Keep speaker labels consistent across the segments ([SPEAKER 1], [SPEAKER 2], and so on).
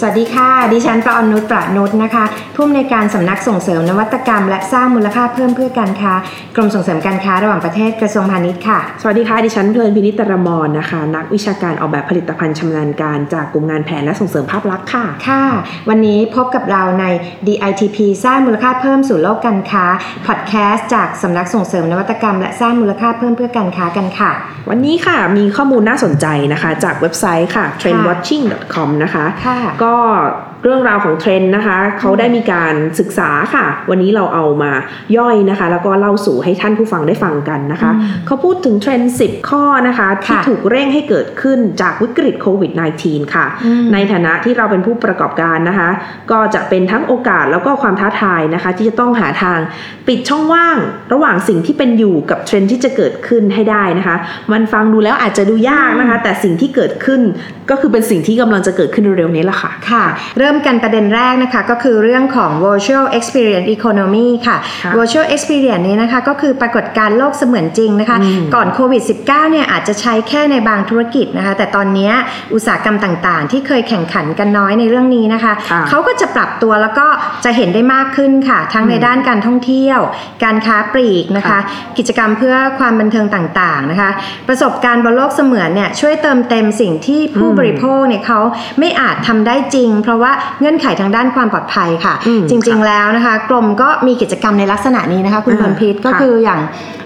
[SPEAKER 1] สวัสดีค่ะ ดิฉันประอนุชประนุชนะคะ ผู้อำนวยการสำนักส่งเสริมนวัตกรรม และสร้างมูลค่าเพิ่มเพื่อการค้ากรมส่งเสริมการค้าระหว่างประเทศกระทรวงพาณิชย์ค่ะ
[SPEAKER 2] สวัสดีค่ะ ดิฉันเพลินพินิตรมรนะคะ นักวิชาการออกแบบผลิตภัณฑ์ชำนาญการจากกลุ่มงานแผนและส่งเสริมภาพลักษณ์ค่ะ
[SPEAKER 1] ค่ะ วันนี้พบกับเราใน DITP สร้างมูลค่าเพิ่มสู่โลกการค้าพอดแคสต์จากสำนักส่งเสริมนวัตกรรม และสร้างมูลค่าเพิ่มเพื่อการค้ากันค่ะ
[SPEAKER 2] วันนี้ค่ะมีข้อมูลน่าสนใจนะคะ จากเว็บไซต์ค่ะ trendwatching.com นะคะ
[SPEAKER 1] ค่ะ
[SPEAKER 2] ก็ เรื่องราวของเทรนด์นะคะ เขาได้มีการศึกษาค่ะ วันนี้เราเอามาย่อยนะคะ แล้วก็เล่าสู่ให้ท่านผู้ฟังได้ฟังกันนะคะ เขาพูดถึงเทรนด์ 10 ข้อนะคะ ที่
[SPEAKER 1] ค่ะ
[SPEAKER 2] ถูกเร่งให้เกิดขึ้นจากวิกฤตโควิด -19 ค่ะ
[SPEAKER 1] อืม
[SPEAKER 2] ในฐานะที่เราเป็นผู้ประกอบการนะคะ ก็จะเป็นทั้งโอกาสแล้วก็ความท้าทายนะคะ ที่จะต้องหาทางปิดช่องว่างระหว่างสิ่งที่เป็นอยู่กับเทรนด์ที่จะเกิดขึ้นให้ได้นะคะ มันฟังดูแล้วอาจจะดูยากนะคะ แต่สิ่งที่เกิดขึ้นก็คือเป็นสิ่งที่กำลังจะเกิดขึ้นเร็วๆนี้แหละค่ะ
[SPEAKER 1] ค่ะเริ่มกันประเด็นแรกนะคะก็คือเรื่องของ virtual experience economy ค่ะ
[SPEAKER 2] ค่ะ
[SPEAKER 1] virtual experience นี้นะคะก็คือปรากฏการณ์โลกเสมือนจริงนะคะ
[SPEAKER 2] อืม
[SPEAKER 1] ก่อนโควิด -19 เนี่ยอาจจะใช้แค่ในบางธุรกิจนะคะ แต่ตอนนี้อุตสาหกรรมต่างๆ ที่เคยแข่งขันกันน้อยในเรื่องนี้นะคะ
[SPEAKER 2] ค่ะ
[SPEAKER 1] เขาก็จะปรับตัวแล้วก็จะเห็นได้มากขึ้นค่ะ ทั้งในด้านการท่องเที่ยว การค้าปลีกนะคะ
[SPEAKER 2] ค่ะ
[SPEAKER 1] กิจกรรมเพื่อความบันเทิงต่างๆนะคะ ประสบการณ์บนโลกเสมือนเนี่ยช่วยเติมเต็มสิ่งที่ผู้บริโภคเนี่ยเขาไม่อาจทำได้จริง เพราะว่าเงื่อนไขทางด้านความปลอดภัยค่ะ
[SPEAKER 2] อืม
[SPEAKER 1] จริง ๆ แล้วนะคะ กรมก็มีกิจกรรมในลักษณะนี้นะคะคุณ
[SPEAKER 2] อ่า
[SPEAKER 1] พลพิษก็
[SPEAKER 2] ค่ะ
[SPEAKER 1] คืออย่าง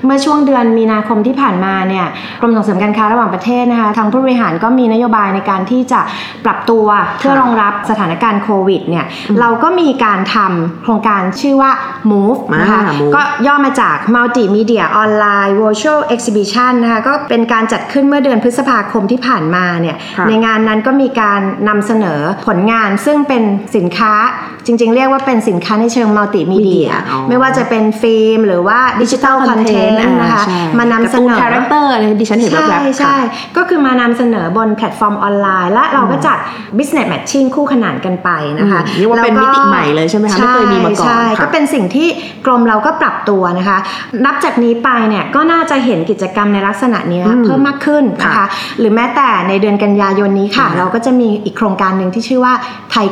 [SPEAKER 1] เมื่อช่วงเดือนมีนาคมที่ผ่านมาเนี่ยกรมส่งเสริมการค้าระหว่างประเทศนะคะทางผู้บริหารก็มีนโยบายในการที่จะปรับตัวเพื่อรองรับสถานการณ์โควิดเนี่ยเราก็มีการทำโครงการชื่อว่า MOVE นะคะ
[SPEAKER 2] อ่า Move
[SPEAKER 1] ก็ย่อมาจาก Multimedia Online Virtual Exhibition นะคะก็เป็นการจัดขึ้นเมื่อเดือนพฤษภาคมที่ผ่านมาเนี่ย
[SPEAKER 2] ค่ะ
[SPEAKER 1] ในงานนั้นก็มีการนำเสนอผลงานซึ่งเป็นสินค้าจริง ๆ เรียกว่าเป็นสินค้าในเชิงมัลติมีเดีย
[SPEAKER 2] Media อ๋อ
[SPEAKER 1] ไม่ว่าจะเป็นฟิล์ม หรือว่า digital content นะคะมานำเสนอ
[SPEAKER 2] character เลยดิฉันเห็นแบ
[SPEAKER 1] ใช่
[SPEAKER 2] บๆ
[SPEAKER 1] ใช่
[SPEAKER 2] ค่ะ
[SPEAKER 1] ก็คือมานำเสนอบนแพลตฟอร์มออนไลน์ และเราก็จัด business matching คู่ขนานกันไปนะคะ
[SPEAKER 2] อืมเรียกว่าเป็นมิติใหม่เลยใช่ไหมคะไม่เคยมีมาก่อน
[SPEAKER 1] ใช่
[SPEAKER 2] ค่ะ
[SPEAKER 1] ก็เป็นสิ่งที่กรมเราก็ปรับตัวนะคะ นับจากนี้ไปเนี่ยก็น่าจะเห็นกิจกรรมในลักษณะนี้
[SPEAKER 2] อืม
[SPEAKER 1] เพิ่มมากขึ้นนะคะ
[SPEAKER 2] ค่ะ
[SPEAKER 1] หรือแม้แต่ในเดือนกันยายนนี้ค่ะ
[SPEAKER 2] อืม
[SPEAKER 1] เราก็จะมีอีกโครงการหนึ่งที่ชื่อว่า Thai Groove น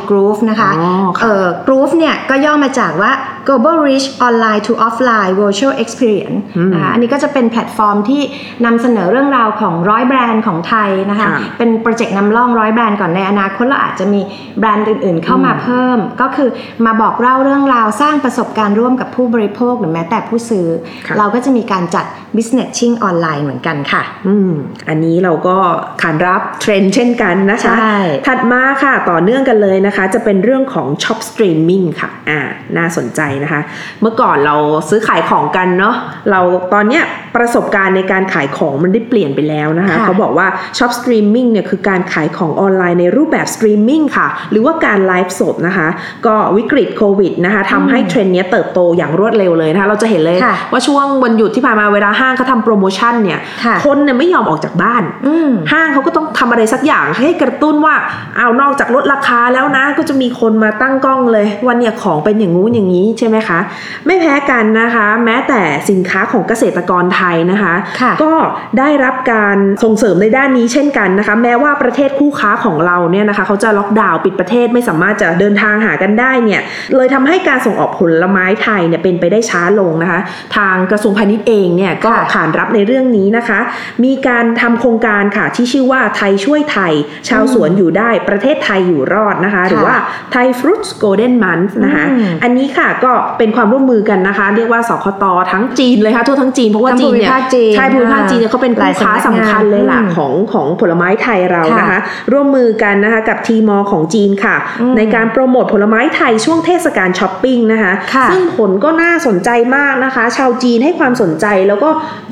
[SPEAKER 1] ะคะ
[SPEAKER 2] อ๋อค่ะ
[SPEAKER 1] เอ่อ Groove เนี่ยก็ย่อมาจากว่า Global Reach Online to Offline Virtual Experience
[SPEAKER 2] อืม
[SPEAKER 1] นะคะอันนี้ก็จะเป็นแพลตฟอร์มที่นำเสนอเรื่องราวของร้อยแบรนด์ของไทยนะคะ
[SPEAKER 2] ค่ะ
[SPEAKER 1] เป็นโปรเจกต์นำร่องร้อยแบรนด์ก่อนในอนาคตเราอาจจะมีแบรนด์อื่นๆ เข้ามาเพิ่ม ก็คือมาบอกเล่าเรื่องราวสร้างประสบการณ์ร่วมกับผู้บริโภคหรือแม้แต่ผู้ซื้อ
[SPEAKER 2] ค่ะ
[SPEAKER 1] เราก็จะมีการจัด business ชิ่งออนไลน์เหมือนกันค่ะ
[SPEAKER 2] อืม อันนี้เราก็ขานรับเทรนด์เช่นกันนะคะ
[SPEAKER 1] ใช่
[SPEAKER 2] ถัดมาค่ะต่อเนื่องกันเลยนะคะ จะเป็นเรื่องของ Shop Streaming ค่ะ อ่า น่าสนใจนะคะ เมื่อก่อนเราซื้อขายของกันเนาะเราตอนเนี้ยประสบการณ์ในการขายของมันได้เปลี่ยนไปแล้วนะคะ
[SPEAKER 1] ค่ะ
[SPEAKER 2] เขาบอกว่า Shop Streaming เนี่ยคือการขายของออนไลน์ในรูปแบบสตรีมมิ่งค่ะ หรือว่าการไลฟ์สดนะคะ ก็วิกฤตโควิดนะคะทำให้เทรนด์เนี้ยเติบโตอย่างรวดเร็วเลยนะคะ เราจะเห็นเลย
[SPEAKER 1] ค่ะ
[SPEAKER 2] ว่าช่วงวันหยุดที่ผ่านมาเวลาห้างเขาทำโปรโมชั่นเนี่ย
[SPEAKER 1] ค่ะ
[SPEAKER 2] คนเนี่ยไม่ยอมออกจากบ้าน
[SPEAKER 1] อืม
[SPEAKER 2] ห้างเขาก็ต้องทำอะไรสักอย่างให้กระตุ้นว่าเอาวนอกจากลดราคาแล้วนะ ก็จะมีคนมาตั้งกล้องเลยวันเนี่ยของเป็นอย่างงู้นอย่างนี้ใช่ไหมคะไม่แพ้กันนะคะ แม้แต่สินค้าของเกษตรกรไทยนะคะ
[SPEAKER 1] ค่ะ
[SPEAKER 2] ก็ได้รับการส่งเสริมในด้านนี้เช่นกันนะคะ แม้ว่าประเทศคู่ค้าของเราเนี่ยนะคะเขาจะล็อกดาวน์ปิดประเทศไม่สามารถจะเดินทางหากันได้เนี่ยเลยทำให้การส่งออกผลไม้ไทยเนี่ยเป็นไปได้ช้าลงนะคะ ทางกระทรวงพาณิชย์เองเนี่ยก็
[SPEAKER 1] ค่ะ
[SPEAKER 2] ขานรับในเรื่องนี้นะคะ มีการทำโครงการค่ะที่ชื่อว่าไทยช่วยไทย ชาวสวนอยู่ได้ประเทศไทยอยู่รอดนะคะ หรือว่าไทยฟรุตส์โกลเด้นมันนะคะ
[SPEAKER 1] อืม
[SPEAKER 2] อันนี้ค่ะก็เป็นความร่วมมือกันนะคะ เรียกว่าสคตทั้งจีนเลยค่ะทั่วทั้งจีนเพราะว่า
[SPEAKER 1] ทั้ง
[SPEAKER 2] จีนเนี่ย
[SPEAKER 1] ภูมิภาคจีน
[SPEAKER 2] ใช่ภูมิภาคจีนเนี่ยเขาเป็น
[SPEAKER 1] หลา
[SPEAKER 2] คู่
[SPEAKER 1] ย
[SPEAKER 2] ค้า
[SPEAKER 1] สำนักงาน
[SPEAKER 2] สำคัญเลยล่ะ
[SPEAKER 1] อืม
[SPEAKER 2] ของของผลไม้ไทยเรานะคะ
[SPEAKER 1] ค่ะ
[SPEAKER 2] ร่วมมือกันนะคะกับ Tmall ของจีนค่ะ
[SPEAKER 1] อืม
[SPEAKER 2] ในการโปรโมทผลไม้ไทยช่วงเทศกาลช้อปปิ้งนะคะ
[SPEAKER 1] ค่ะ
[SPEAKER 2] ซึ่งผลก็น่าสนใจมากนะคะ ชาวจีนให้ความสนใจแล้วก็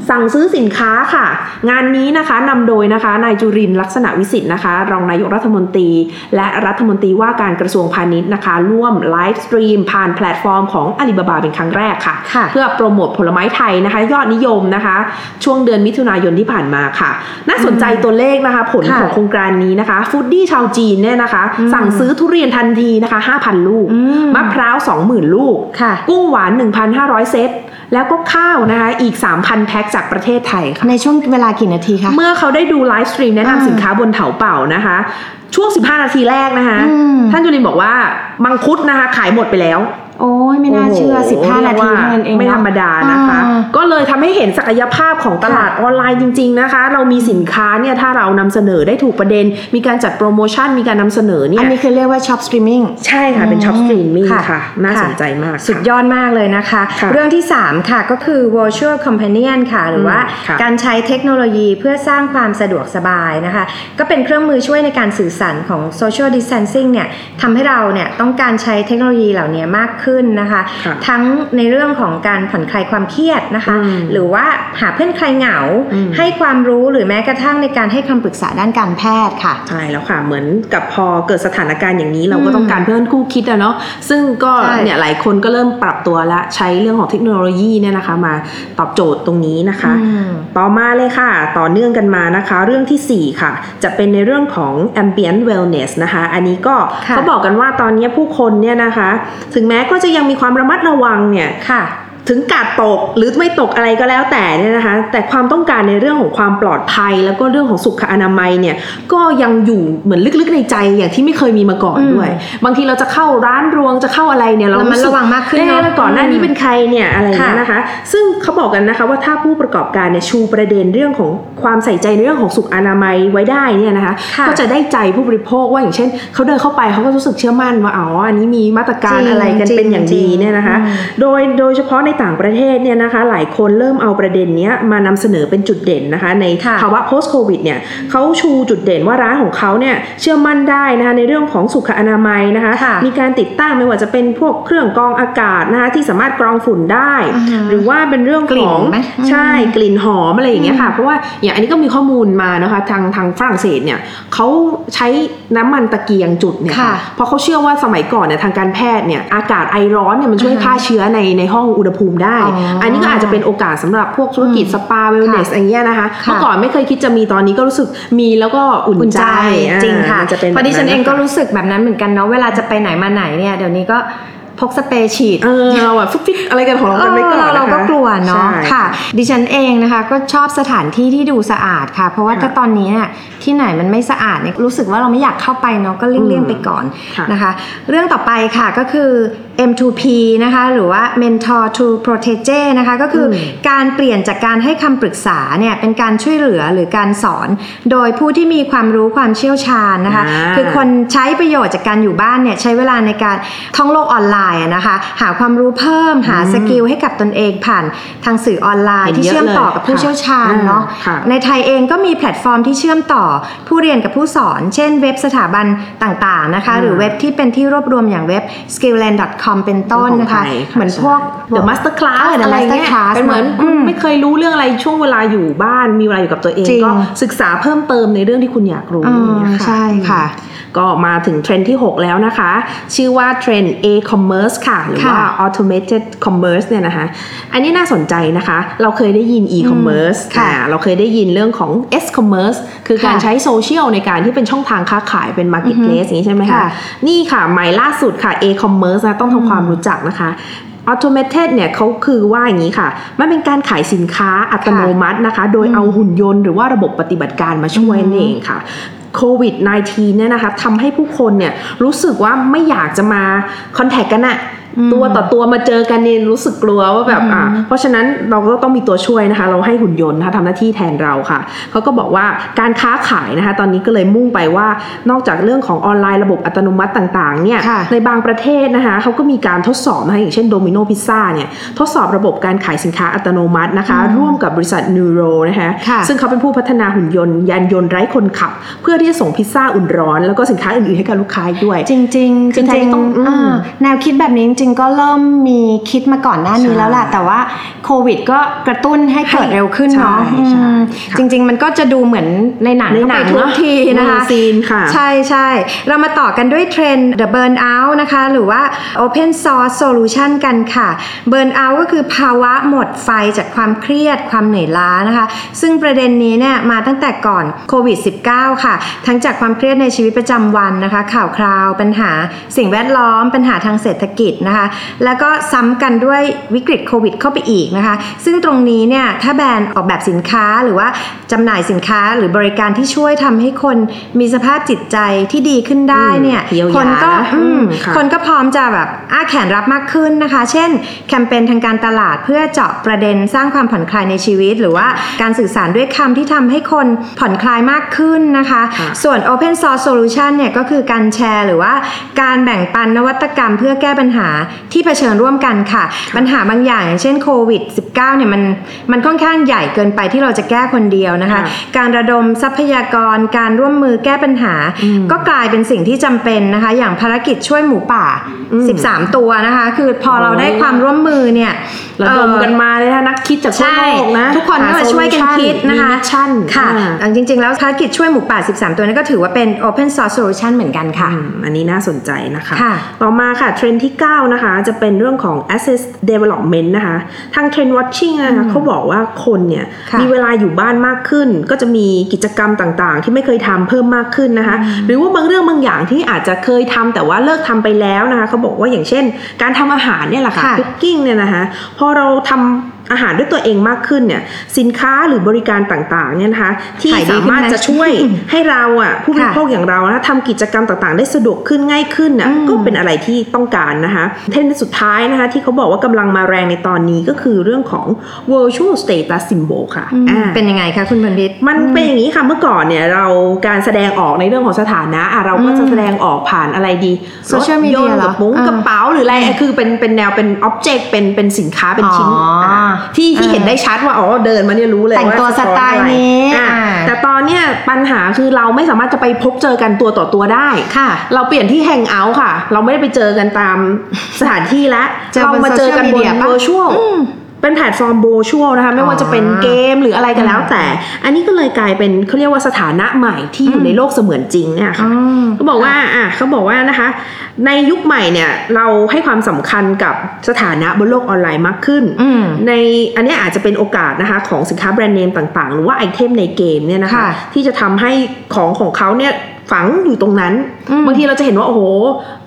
[SPEAKER 2] สั่งซื้อสินค้าค่ะ งานนี้นะคะนำโดยนะคะนายจุรินทร์ลักษณะวิสิทธิ์นะคะ รองนายกรัฐมนตรี และรัฐมนตรีว่าการกระทรวงพาณิชย์นะคะ ร่วม live stream ผ่านแพลตฟอร์มของอาลีบาบาเป็นครั้งแรกค่ะ
[SPEAKER 1] ค่ะ
[SPEAKER 2] เพื่อโปรโมทผลไม้ไทยนะคะ ยอดนิยมนะคะ ช่วงเดือนมิถุนายนที่ผ่านมาค่ะ น่าสนใจตัวเลขนะคะ ผล
[SPEAKER 1] ค่ะ
[SPEAKER 2] ของโครงการนี้นะคะ foodie ชาวจีนเนี่ยนะคะ
[SPEAKER 1] อืม
[SPEAKER 2] สั่งซื้อทุเรียนทันทีนะคะ 5,000 ลูก
[SPEAKER 1] อืม
[SPEAKER 2] มะพร้าว 20,000 ลูก
[SPEAKER 1] ค่ะ
[SPEAKER 2] กุ้งหวาน 1,500 เซตแล้วก็ข้าวนะคะ อีก 3,000 แพ็คจากประเทศไทยค่ะ
[SPEAKER 1] ในช่วงเวลากี่นาทีคะ
[SPEAKER 2] เมื่อเขาได้ดู live stream แนะ
[SPEAKER 1] อ่า
[SPEAKER 2] นำสินค้าบนเถาเป่านะคะ ช่วง 15 นาทีแรกนะคะ
[SPEAKER 1] อืม
[SPEAKER 2] ท่านจุรินทร์บอกว่ามังคุดนะคะ ขายหมดไปแล้ว
[SPEAKER 1] โอ้ยไม่น่าเชื่อ
[SPEAKER 2] โห
[SPEAKER 1] 15 นาที
[SPEAKER 2] เรียกว่
[SPEAKER 1] เท่านั้นเอง
[SPEAKER 2] ไม่
[SPEAKER 1] เนอะ
[SPEAKER 2] ธรรมดานะคะ
[SPEAKER 1] อ่า
[SPEAKER 2] ก็เลยทำให้เห็นศักยภาพของตลาดออนไลน์จริง ๆนะคะ เรามีสินค้าเนี่ยถ้าเรานำเสนอได้ถูกประเด็น มีการจัดโปรโมชั่นมีการนำเสนอเนี่ยอั
[SPEAKER 1] นนี้คือเรียกว่า Shop Streaming
[SPEAKER 2] ใช่ค่ะ เป็น Shop Streaming
[SPEAKER 1] ค่ะ
[SPEAKER 2] ค่ะน่า
[SPEAKER 1] ค่ะ
[SPEAKER 2] สนใจมากค่ะ
[SPEAKER 1] สุดยอดมากเลยนะคะ
[SPEAKER 2] ค่ะ
[SPEAKER 1] เรื่องที่ 3 ค่ะก็คือ virtual companion ค่ะ หรือว่า
[SPEAKER 2] ค่ะ
[SPEAKER 1] การใช้เทคโนโลยีเพื่อสร้างความสะดวกสบายนะคะ ก็เป็นเครื่องมือช่วยในการสื่อสารของ social distancing เนี่ยทำให้เราเนี่ยต้องการใช้เทคโนโลยีเหล่านี้มากขึ้นนะคะ
[SPEAKER 2] ค่ะ
[SPEAKER 1] ทั้งในเรื่องของการผ่อนคลายความเครียดนะคะ
[SPEAKER 2] อืม
[SPEAKER 1] หรือว่าหาเพื่อนคลายเหงา
[SPEAKER 2] อืม
[SPEAKER 1] ให้ความรู้หรือแม้กระทั่งในการให้คำปรึกษาด้านการแพทย์ค่ะ
[SPEAKER 2] ใช่แล้วค่ะเหมือนกับพอเกิดสถานการณ์อย่างนี้เราก็
[SPEAKER 1] อืม
[SPEAKER 2] ต้องการเพื่อนคู่คิดอะเนาะซึ่งก็
[SPEAKER 1] ใช่
[SPEAKER 2] เนี่ยหลายคนก็เริ่มปรับตัวและใช้เรื่องของเทคโนโลยีเนี่ยนะคะ มาตอบโจทย์ตรงนี้นะคะ
[SPEAKER 1] อืม
[SPEAKER 2] ต่อมาเลยค่ะ ต่อเนื่องกันมานะคะ เรื่องทีสี่ 4 ค่ะ จะเป็นในเรื่องของ ambient wellness นะคะ อันนี้ก็
[SPEAKER 1] ค่ะ
[SPEAKER 2] เขาบอกกันว่าตอนนี้ผู้คนเนี่ยนะคะ ถึงแม้ก็จะยังมีความระมัดระวังเนี่ย
[SPEAKER 1] ค่ะ
[SPEAKER 2] ถึงกาดตกหรือไม่ตกอะไรก็แล้วแต่เนี่ยนะคะ แต่ความต้องการในเรื่องของความปลอดภัย แล้วก็เรื่องของสุขอนามัยเนี่ยก็ยังอยู่เหมือนลึกๆในใจอย่างที่ไม่เคยมีมาก่อน
[SPEAKER 1] อืม
[SPEAKER 2] ด้วย บางทีเราจะเข้าร้านรวงจะเข้าอะไรเนี่ยเรา
[SPEAKER 1] ระมัด
[SPEAKER 2] สึ
[SPEAKER 1] ระวังมากขึ้นเนอะ
[SPEAKER 2] เอ๊ะก่อนหน้านี้เป็นใครเนี่ยอะไรอย่างเงี้ย
[SPEAKER 1] ค่ะ
[SPEAKER 2] นะคะ ซึ่งเขาบอกกันนะคะว่าถ้าผู้ประกอบการเนี่ยชูประเด็นเรื่องของความใส่ใจในเรื่องของสุขอนามัยไว้ได้เนี่ยนะคะ
[SPEAKER 1] ค่ะ
[SPEAKER 2] ก็จะได้ใจผู้บริโภคว่าอย่างเช่นเขาเดินเข้าไปเขาก็รู้สึกเชื่อมั่นว่าอ๋ออันนี้มีมาตรการ
[SPEAKER 1] จริง
[SPEAKER 2] อะไรกันเป็นอย่าง
[SPEAKER 1] จริ
[SPEAKER 2] ดี
[SPEAKER 1] ง
[SPEAKER 2] เนี่ยนะคะ
[SPEAKER 1] อืม
[SPEAKER 2] โดยโดยเฉพาะในต่างประเทศเนี่ยนะคะหลายคนเริ่มเอาประเด็นเนี้ยมานำเสนอเป็นจุดเด่นนะคะ ใน
[SPEAKER 1] ค่ะ
[SPEAKER 2] ภาวะ post covid เนี่ยเขาชูจุดเด่นว่าร้านของเขาเนี่ยเชื่อมั่นได้นะคะในเรื่องของสุขอนามัยนะคะ
[SPEAKER 1] ค่ะ
[SPEAKER 2] มีการติดตั้งไม่ว่าจะเป็นพวกเครื่องกรองอากาศนะคะที่สามารถกรองฝุ่นได้
[SPEAKER 1] อ่าฮะ
[SPEAKER 2] หรือว่าเป็นเรื่อง
[SPEAKER 1] กลิ่
[SPEAKER 2] ข
[SPEAKER 1] น
[SPEAKER 2] อง
[SPEAKER 1] ไหม
[SPEAKER 2] ใช่กลิ่นหอมอะไรอย่างเงี้ยค่ะ
[SPEAKER 1] อืม
[SPEAKER 2] เพราะว่าอย่างอันนี้ก็มีข้อมูลมานะคะทางทางฝรั่งเศสเนี่ยเขาใช้น้ำมันตะเกียงจุดเนี่ย
[SPEAKER 1] ค่ะ
[SPEAKER 2] ค่ะเพราะเขาเชื่อว่าสมัยก่อนเนี่ยทางการแพทย์เนี่ยอากาศไอร้อนเนี่ยมันช่วย
[SPEAKER 1] อ่าฮะ
[SPEAKER 2] ฆ่าเชื้อในในห้องอุณหภูมิได้
[SPEAKER 1] อ๋ออั
[SPEAKER 2] อันนี้ก็อาจจะเป็นโอกาสสำหรับพวกธุรกิจ
[SPEAKER 1] อืม
[SPEAKER 2] สปาเวลเนส
[SPEAKER 1] ค่ะ
[SPEAKER 2] อย่างเงี้ยนะคะ
[SPEAKER 1] ค่ะ
[SPEAKER 2] เมื่อก่อนไม่เคยคิดจะมีตอนนี้ก็รู้สึกมีแล้วก็อุ่น
[SPEAKER 1] อุ่น
[SPEAKER 2] ใจ
[SPEAKER 1] ใจ
[SPEAKER 2] อ่า
[SPEAKER 1] จริงค่ะ
[SPEAKER 2] มันจะเป็น
[SPEAKER 1] เพราะดิฉัน
[SPEAKER 2] แบบ
[SPEAKER 1] เองก็ะ
[SPEAKER 2] คะ
[SPEAKER 1] รู้สึกแบบนั้นเหมือนกันเนาะเวลาจะไปไหนมาไหนเนี่ยเดี๋ยวนี้ก็พกสเปรย์ฉีด
[SPEAKER 2] เออเราแบบฟุบฟิบอะไรกันของเรากันไว้ก่อน
[SPEAKER 1] เออเรา
[SPEAKER 2] นะคะ
[SPEAKER 1] ก็กลัวเนาะ
[SPEAKER 2] ใช่
[SPEAKER 1] ค่ะ ดิฉันเองนะคะ ก็ชอบสถานที่ที่ดูสะอาดค่ะ เพราะว่า
[SPEAKER 2] ค่ะ
[SPEAKER 1] ถ้าตอนนี้เนี่ยที่ไหนมันไม่สะอาดเนี่ยรู้สึกว่าเราไม่อยากเข้าไปเนาะก็เลี่ยงๆไปก่อน
[SPEAKER 2] ค่ะ
[SPEAKER 1] นะคะ เรื่องต่อไปค่ะก็คือ M2P นะคะหรือว่า Mentor to Protege นะคะก็คืออ
[SPEAKER 2] ม
[SPEAKER 1] การเปลี่ยนจากการให้คำปรึกษาเนี่ยเป็นการช่วยเหลือหรือการสอน โดยผู้ที่มีความรู้ความเชี่ยวชาญนะคะ
[SPEAKER 2] อ่า
[SPEAKER 1] คือคนใช้ประโยชน์จากการอยู่บ้านเนี่ยใช้เวลาในการท่องโลกออนไลน์อะนะคะหาความรู้เพิ่มหา skill ให้กับตนเองผ่านทางสื่อออนไลน์
[SPEAKER 2] เห็น
[SPEAKER 1] ที่
[SPEAKER 2] เยอะ
[SPEAKER 1] เชื่อมต่อ
[SPEAKER 2] เลย
[SPEAKER 1] กับผู้
[SPEAKER 2] ค่ะ
[SPEAKER 1] เชี่ยวชาญเนาะ
[SPEAKER 2] อ่าค่ะ
[SPEAKER 1] ในไทยเองก็มีแพลตฟอร์มที่เชื่อมต่อผู้เรียนกับผู้สอน เช่นเว็บสถาบันต่างๆนะคะหรือเว็บที่เป็นที่รวบรวมอย่างเว็บ skilllane.com เป็นต้นนะคะ เหมือนพวก
[SPEAKER 2] The Master Class เอ
[SPEAKER 1] อ The
[SPEAKER 2] อะไรเงี้ย
[SPEAKER 1] Master Class
[SPEAKER 2] เป็นเหมือน
[SPEAKER 1] อืม
[SPEAKER 2] ไม่เคยรู้เรื่องอะไรช่วงเวลาอยู่บ้านมีเวลาอยู่กับตัวเอง
[SPEAKER 1] จริง
[SPEAKER 2] ก็ศึกษาเพิ่มเติมในเรื่องที่คุณอยากรู้
[SPEAKER 1] อ่า
[SPEAKER 2] อย่างเงี้ยค่ะ
[SPEAKER 1] ใช่ค่ะ
[SPEAKER 2] ก็มาถึงเทรนด์ที่ 6 แล้วนะคะ ชื่อว่าเทรนด์ e-commerce ค่ะ หรือว่า
[SPEAKER 1] ค่ะ
[SPEAKER 2] automated commerce เนี่ยนะคะ อันนี้น่าสนใจนะคะ เราเคยได้ยิน e-commerce
[SPEAKER 1] ค่ะ
[SPEAKER 2] อ่าเราเคยได้ยินเรื่องของ s-commerce คือการ
[SPEAKER 1] ค่ะ
[SPEAKER 2] ใช้โซเชียลในการที่เป็นช่องทางค้าขายเป็น marketplace อย่างนี้ใช่ไหมคะ
[SPEAKER 1] ค่ะ
[SPEAKER 2] นี่ค่ะใหม่ล่าสุดค่ะ e-commerce นะต้องทำความรู้จักนะคะ automated เนี่ยเขาคือว่าอย่างนี้ค่ะ มันเป็นการขายสินค้าอัตโนมัตินะคะ โดยเอาหุ่นยนต์หรือว่าระบบปฏิบัติการมาช่วยนั่นเองค่ะโควิด -19 เนี่ยนะคะทำให้ผู้คนเนี่ยรู้สึกว่าไม่อยากจะมาคอนแทคกันอะ
[SPEAKER 1] อืม
[SPEAKER 2] ตัวต่อตัวมาเจอกันเนี่ยรู้สึกกลัวว่าแบบ
[SPEAKER 1] อืม
[SPEAKER 2] อะเพราะฉะนั้นเราก็ต้องมีตัวช่วยนะคะ เราให้หุ่นยนต์นะคะทำหน้าที่แทนเราค่ะเขาก็บอกว่าการค้าขายนะคะ ตอนนี้ก็เลยมุ่งไปว่านอกจากเรื่องของออนไลน์ระบบอัตโนมัติต่างๆเนี่ย
[SPEAKER 1] ค่ะ
[SPEAKER 2] ในบางประเทศนะคะเขาก็มีการทดสอบนะคะอย่างเช่นโดมิโนพิซซ่าเนี่ยทดสอบระบบการขายสินค้าอัตโนมัตินะคะ ร่วมกับบริษัทนูโรนะคะ
[SPEAKER 1] ค่ะ
[SPEAKER 2] ซึ่งเขาเป็นผู้พัฒนาหุ่นยนต์ยานยนต์ไร้คนขับ เพื่อที่จะส่งพิซซ่าอุ่นร้อน แล้วก็สินค้าอื่นๆให้กับลูกค้าอีกด้วย
[SPEAKER 1] จริงๆจ
[SPEAKER 2] คือแทน
[SPEAKER 1] ริง
[SPEAKER 2] ที่ต้อง
[SPEAKER 1] ๆ
[SPEAKER 2] อืม
[SPEAKER 1] อ่าแนวคิดแบบนี้จริง ๆ ก็เริ่มมีคิดมาก่อนหน้านี้
[SPEAKER 2] ใช่
[SPEAKER 1] แล้วแหละแต่ว่าโควิด ก็กระตุ้นให้เกิด
[SPEAKER 2] ให้
[SPEAKER 1] เร็วขึ้นเนาะ
[SPEAKER 2] ใช่ใช่
[SPEAKER 1] อืม
[SPEAKER 2] ค่ะ
[SPEAKER 1] จริง ๆ มันก็จะดูเหมือนในหนัง
[SPEAKER 2] ในหนัง
[SPEAKER 1] เข้าไปทุก
[SPEAKER 2] เนอะ
[SPEAKER 1] ทีนะคะ
[SPEAKER 2] อืมซีนค่ะ
[SPEAKER 1] ใช่ใช่เรามาต่อกันด้วยเทรนด์ the burnout นะคะ หรือว่า open source solution กันค่ะ burnout ก็คือภาวะหมดไฟจากความเครียดความเหนื่อยล้านะคะ ซึ่งประเด็นนี้เนี่ยมาตั้งแต่ก่อนโควิด -19 ค่ะ ทั้งจากความเครียดในชีวิตประจำวันนะคะ ข่าวคราวปัญหาสิ่งแวดล้อมปัญหาทางเศรษฐกิจนะคะ แล้วก็ซ้ำกันด้วยวิกฤตโควิดเข้าไปอีกนะคะ ซึ่งตรงนี้เนี่ยถ้าแบรนด์ออกแบบสินค้าหรือว่าจำหน่ายสินค้าหรือบริการที่ช่วยทำให้คนมีสภาพจิตใจที่ดีขึ้นได้เนี่ย
[SPEAKER 2] อืมเยียวยา
[SPEAKER 1] คนก็
[SPEAKER 2] นะ
[SPEAKER 1] อืม
[SPEAKER 2] อืมค่ะ
[SPEAKER 1] คนก็พร้อมจะแบบอ้าแขนรับมากขึ้นนะคะ เช่น แคมเปญทางการตลาดเพื่อเจาะประเด็นสร้างความผ่อนคลายในชีวิต หรือว่าการสื่อสารด้วยคำที่ทำให้คนผ่อนคลายมากขึ้นนะคะ
[SPEAKER 2] ค่ะ
[SPEAKER 1] ส่วน Open Source Solution เนี่ยก็คือการแชร์ หรือว่าการแบ่งปันนวัตกรรมเพื่อแก้ปัญหาที่เผชิญร่วมกันค่ะ ปัญหาบางอย่างอย่างเช่นโควิด -19 เนี่ยมันมันค่อนข้างใหญ่เกินไปที่เราจะแก้คนเดียวนะคะ
[SPEAKER 2] ค่ะ
[SPEAKER 1] การระดมทรัพยากรการร่วมมือแก้ปัญหา
[SPEAKER 2] อืม
[SPEAKER 1] ก็กลายเป็นสิ่งที่จำเป็นนะคะ อย่างภารกิจช่วยหมูป่า
[SPEAKER 2] อืม
[SPEAKER 1] 13 ตัวนะคะ คือพอเราได้ความร่วมมือเนี่ย
[SPEAKER 2] ระดมกัน
[SPEAKER 1] เอ่อ
[SPEAKER 2] มาเลยนะนักคิดจากทั่ว
[SPEAKER 1] ใช่
[SPEAKER 2] โลกนะ
[SPEAKER 1] ทุกคนก็
[SPEAKER 2] ห
[SPEAKER 1] มาช่วยกัน
[SPEAKER 2] solution
[SPEAKER 1] คิดนะคะ
[SPEAKER 2] มี mission
[SPEAKER 1] ค่ะ
[SPEAKER 2] อ่า
[SPEAKER 1] อ่าจริง ๆ แล้วภารกิจช่วยหมูป่า 13 ตัวนี้ก็ถือว่าเป็น Open Source Solution เหมือนกันค่ะ
[SPEAKER 2] อืมอันนี้น่าสนใจนะคะ
[SPEAKER 1] ค่ะ
[SPEAKER 2] ต่อมาค่ะเทรนด์ที่ 9 นะคะ จะเป็นเรื่องของ asset development นะคะ ทาง Trend Watching นะคะเขาบอกว่าคนเนี่ย
[SPEAKER 1] ค่ะ
[SPEAKER 2] มีเวลาอยู่บ้านมากขึ้น ก็จะมีกิจกรรมต่างๆ ที่ไม่เคยทำเพิ่มมากขึ้นนะคะ หรือว่าบางเรื่องบางอย่างที่อาจจะเคยทำแต่ว่าเลิกทำไปแล้วนะคะเขาบอกว่าอย่างเช่น การทำอาหารเนี่ยแหละค่ะ
[SPEAKER 1] ค่ะ
[SPEAKER 2] คุกกิ้งเนี่ยนะคะพอเราทำ อาหารด้วยตัวเองมากขึ้นเนี่ยสินค้าหรือบริการต่างๆเนี่ยนะคะที่
[SPEAKER 1] ขายดี
[SPEAKER 2] สามารถ
[SPEAKER 1] ขึ้นไหม
[SPEAKER 2] จะช่วยให้เราอะผู้บริ
[SPEAKER 1] ค่ะ
[SPEAKER 2] โภคอย่างเรานะทำกิจกรรมต่างๆ ได้สะดวกขึ้นง่ายขึ้นน่ะ
[SPEAKER 1] อืม
[SPEAKER 2] ก็เป็นอะไรที่ต้องการนะคะเทรนด์สุดท้ายนะคะที่เขาบอกว่ากำลังมาแรงในตอนนี้ก็คือเรื่องของ virtual status symbol ค่ะ
[SPEAKER 1] อืม
[SPEAKER 2] อ่า
[SPEAKER 1] เป็นยังไงคะคุณบันพิต
[SPEAKER 2] มันเป็นอย่างนี้ค่ะเมื่อก่อนเนี่ยเราการแสดงออกในเรื่องของสถานะอะเราก็จะแสดงออกผ่านอะไรดี
[SPEAKER 1] Social
[SPEAKER 2] รถย
[SPEAKER 1] media
[SPEAKER 2] นต์
[SPEAKER 1] เหร
[SPEAKER 2] ก
[SPEAKER 1] อ
[SPEAKER 2] ระปุ้ง
[SPEAKER 1] อ่าก
[SPEAKER 2] ระเป๋าหรืออะไรคือเป็นเป็นแนวเป็นอ็อบเจกต์เป็นเป็นสินค้าเป็นชิ้น
[SPEAKER 1] อ๋ออ่า
[SPEAKER 2] ที่ที่
[SPEAKER 1] อ่า
[SPEAKER 2] เห็นได้ชัดว่าอ๋อเดินมาเนี่ยรู้เลย
[SPEAKER 1] แต่ง
[SPEAKER 2] ว่า
[SPEAKER 1] ตัวสไตล์ะ
[SPEAKER 2] ท้ออะไร
[SPEAKER 1] นี้
[SPEAKER 2] อะ
[SPEAKER 1] อ่า
[SPEAKER 2] แต่ตอนเนี้ยปัญหาคือเราไม่สามารถจะไปพบเจอกันตัวต่อตัวได้
[SPEAKER 1] ค่ะ
[SPEAKER 2] เราเปลี่ยนที่ hang out ค่ะ เราไม่ได้ไปเจอกันตามสถานที่แล้ว
[SPEAKER 1] เจอ
[SPEAKER 2] เรา
[SPEAKER 1] บน
[SPEAKER 2] มาเจอกันบ
[SPEAKER 1] social
[SPEAKER 2] น
[SPEAKER 1] media ปะ
[SPEAKER 2] virtual
[SPEAKER 1] อืม
[SPEAKER 2] เป็นแพลตฟอร์มโบชัวนะคะไม่ว่าจะเป็นเกมหรืออะไรก็แล้วแต่ อันนี้ก็เลยกลายเป็นเขาเรียกว่าสถานะใหม่ที่อยู่ในโลกเสมือนจริงเนี่ยค่ะ
[SPEAKER 1] อืม
[SPEAKER 2] เขาบอกว่าอะเขาบอกว่านะคะ ในยุคใหม่เนี่ยเราให้ความสำคัญกับสถานะบนโลกออนไลน์มากขึ้น
[SPEAKER 1] อืม
[SPEAKER 2] ในอันเนี้ยอาจจะเป็นโอกาสนะคะของสินค้าแบรนด์เนมต่างๆ หรือว่า item ในเกมเนี่ยนะคะ
[SPEAKER 1] ค่ะ
[SPEAKER 2] ที่จะทำให้ของของเขาเนี่ยฝังอยู่ตรงนั้น
[SPEAKER 1] อืม
[SPEAKER 2] บางทีเราจะเห็นว่าโอ้โห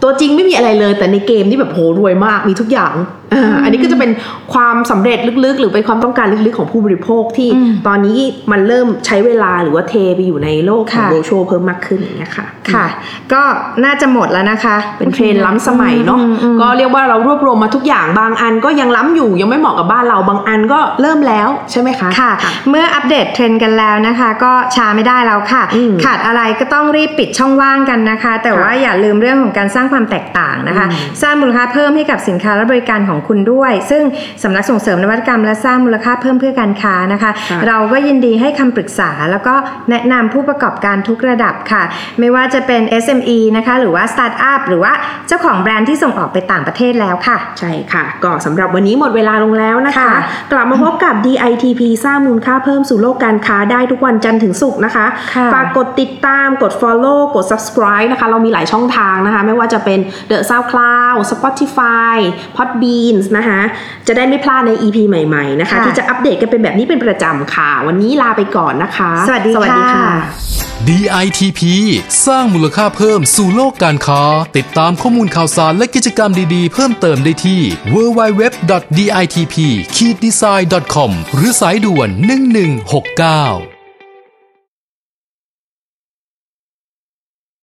[SPEAKER 2] ตัวจริงไม่มีอะไรเลยแต่ในเกมนี่แบบโหรวยมากมีทุกอย่าง อ่าอันนี้ก็จะเป็นความสำเร็จลึกๆ หรือเป็นความต้องการลึกๆของผู้บริโภคที่
[SPEAKER 1] อืม
[SPEAKER 2] ตอนนี้มันเริ่มใช้เวลาหรือว่าเทไปอยู่ในโลกของ
[SPEAKER 1] ค่ะ
[SPEAKER 2] โบชัวเพิ่มมากขึ้นอย่างเงี้ยค่ะ
[SPEAKER 1] ค่ะ ก็น่าจะหมดแล้วนะคะ
[SPEAKER 2] เป็นเทรนด์ล้ำสมัยเนาะ
[SPEAKER 1] อืมอืม
[SPEAKER 2] ก็เรียกว่าเรารวบรวมมาทุกอย่างบางอันก็ยังล้ำอยู่ยังไม่เหมาะกับบ้านเราบางอันก็เริ่มแล้วใช่ไหมคะ
[SPEAKER 1] ค่ะ เมื่ออัปเดตเทรนด์กันแล้วนะคะ ก็ช้าไม่ได้แล้วค่ะ
[SPEAKER 2] อืม
[SPEAKER 1] ขาดอะไรก็ต้องรีบปิดช่องว่างกันนะคะ แต่
[SPEAKER 2] ค่ะ
[SPEAKER 1] ว่าอย่าลืมเรื่องของการสร้างความแตกต่างนะคะ
[SPEAKER 2] อืม
[SPEAKER 1] สร้างมูลค่าเพิ่มให้กับสินค้าและบริการของคุณด้วย ซึ่งสำนักส่งเสริมนวัตกรรมและสร้างมูลค่าเพิ่มเพื่อการค้านะคะ
[SPEAKER 2] ค่ะ
[SPEAKER 1] เราก็ยินดีให้คำปรึกษาแล้วก็แนะนำผู้ประกอบการทุกระดับค่ะ ไม่ว่าจะเป็น SME นะคะหรือว่าสตาร์ทอัพหรือว่าเจ้าของแบรนด์ที่ส่งออกไปต่างประเทศแล้วค่ะ
[SPEAKER 2] ใช่ค่ะ ก็สำหรับวันนี้หมดเวลาลงแล้วนะคะ
[SPEAKER 1] ค่ะ
[SPEAKER 2] กลับมาพบกับ DITP สร้างมูลค่าเพิ่มสู่โลกการค้าได้ทุกวันจันทร์ถึงศุกร์นะคะ
[SPEAKER 1] ค่ะ
[SPEAKER 2] ฝากกดติดตามกด follow กด subscribe นะคะ เรามีหลายช่องทางนะคะ ไม่ว่าจะเป็น The SoundCloud Spotify Podbeans นะคะจะได้ไม่พลาดใน EP ใหม่ๆนะคะ
[SPEAKER 1] ค่ะ
[SPEAKER 2] ที่จะอัปเดตกันเป็นแบบนี้เป็นประจำค่ะ วันนี้ลาไปก่อนนะคะ
[SPEAKER 1] สวัสดี
[SPEAKER 2] สวัสดี
[SPEAKER 1] ค่ะ
[SPEAKER 2] ค่ะ
[SPEAKER 3] DITP สร้างมูลค่าเพิ่มสู่โลกการค้า ติดตามข้อมูลข่าวสารและกิจกรรมดีๆ เพิ่มเติมได้ที่ www.ditp-design.com หรือสายด่วน 1169